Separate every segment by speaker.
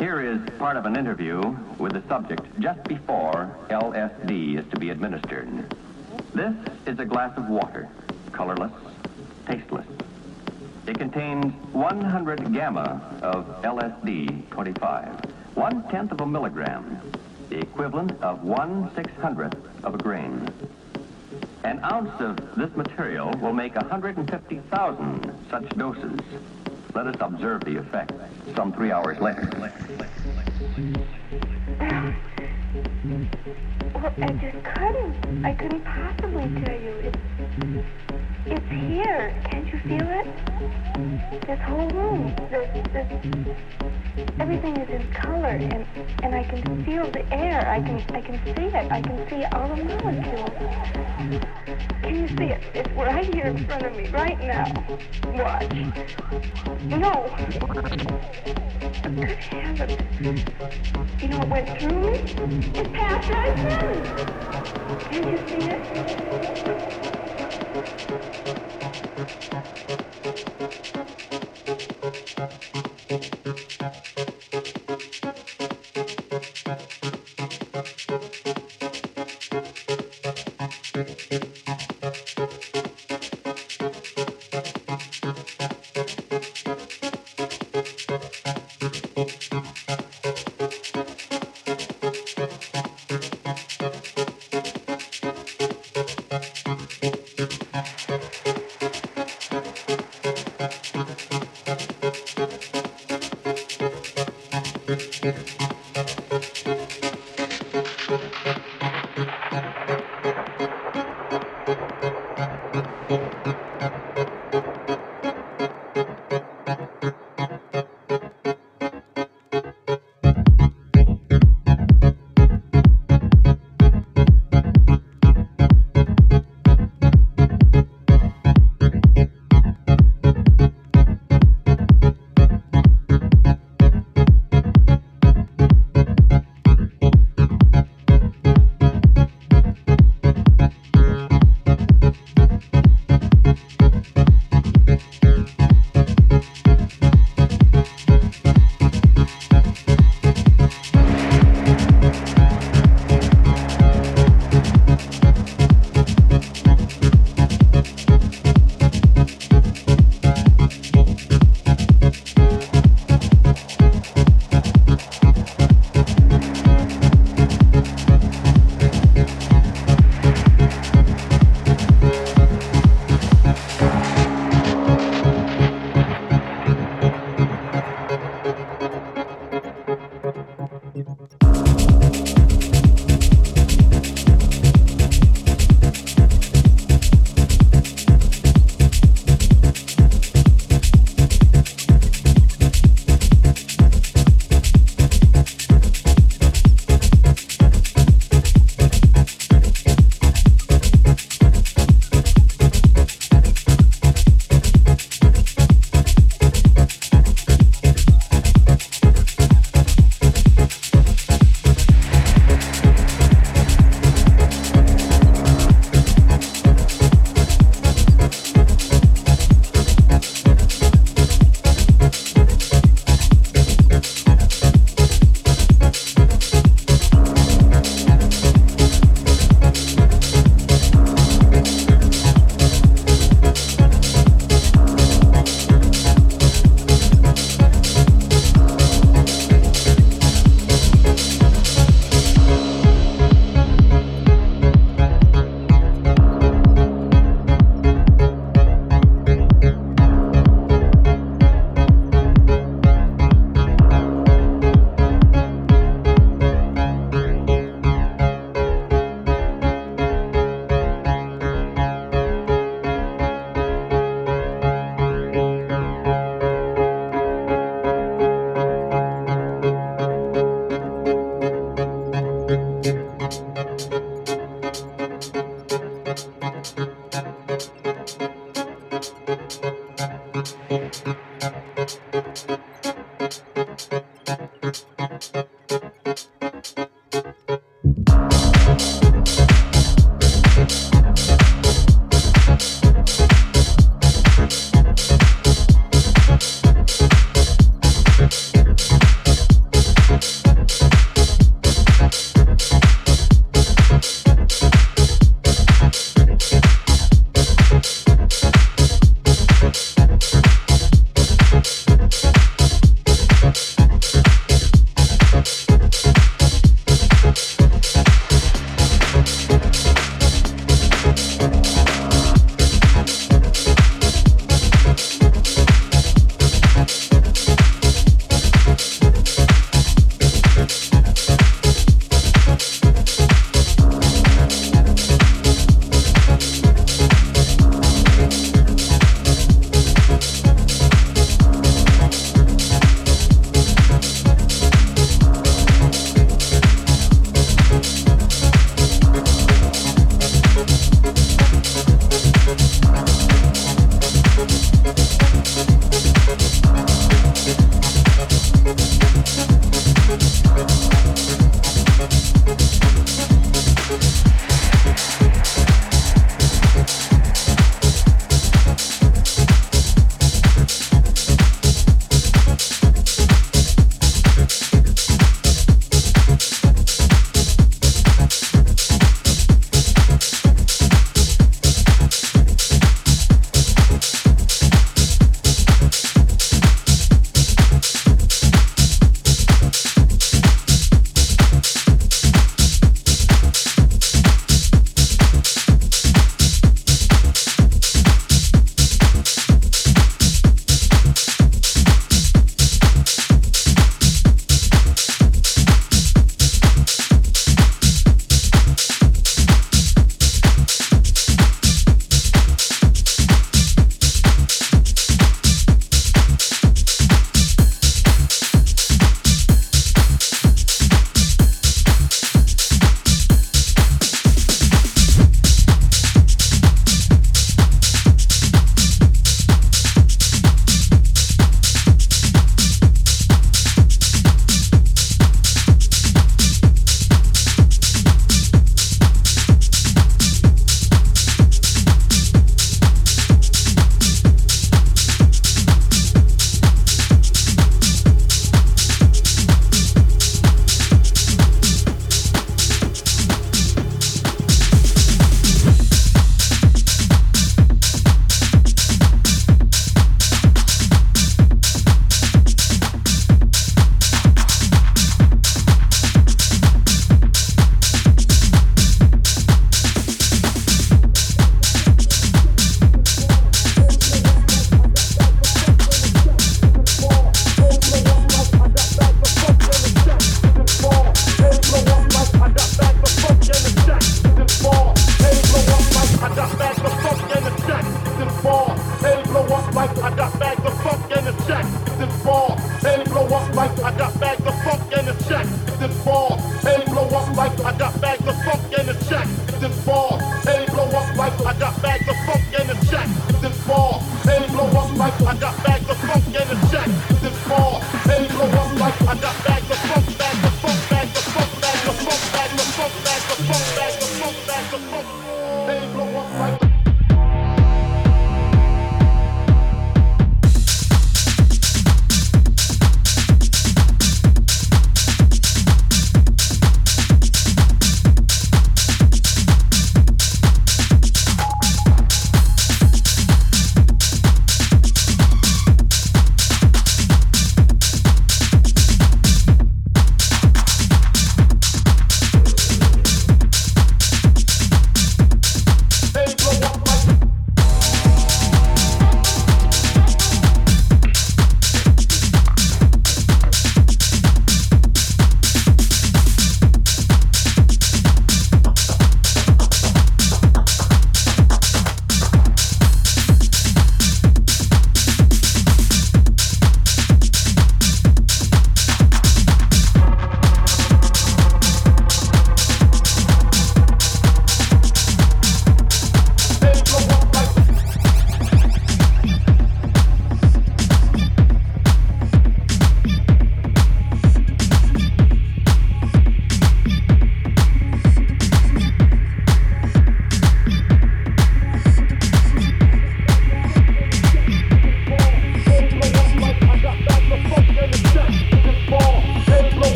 Speaker 1: Here is part of an interview with the subject just before LSD is to be administered. This is a glass of water, colorless, tasteless. It contains 100 gamma of LSD 25, one tenth of a milligram, the equivalent of one six hundredth of a grain. An ounce of this material will make 150,000 such doses. Let us observe the effect some three hours later.
Speaker 2: Well, I just couldn't. I couldn't possibly tell you. It's, it's here. Can't you feel it? This whole room. This, this, everything is in color, and and I can feel the air. I can I can see it. I can see all the molecules. Can you see it? It's right here in front of me, right now. Watch. No. Good heavens. You know what went through me? It passed right through. me. Can you see
Speaker 3: Thank
Speaker 4: you.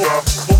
Speaker 4: Yeah.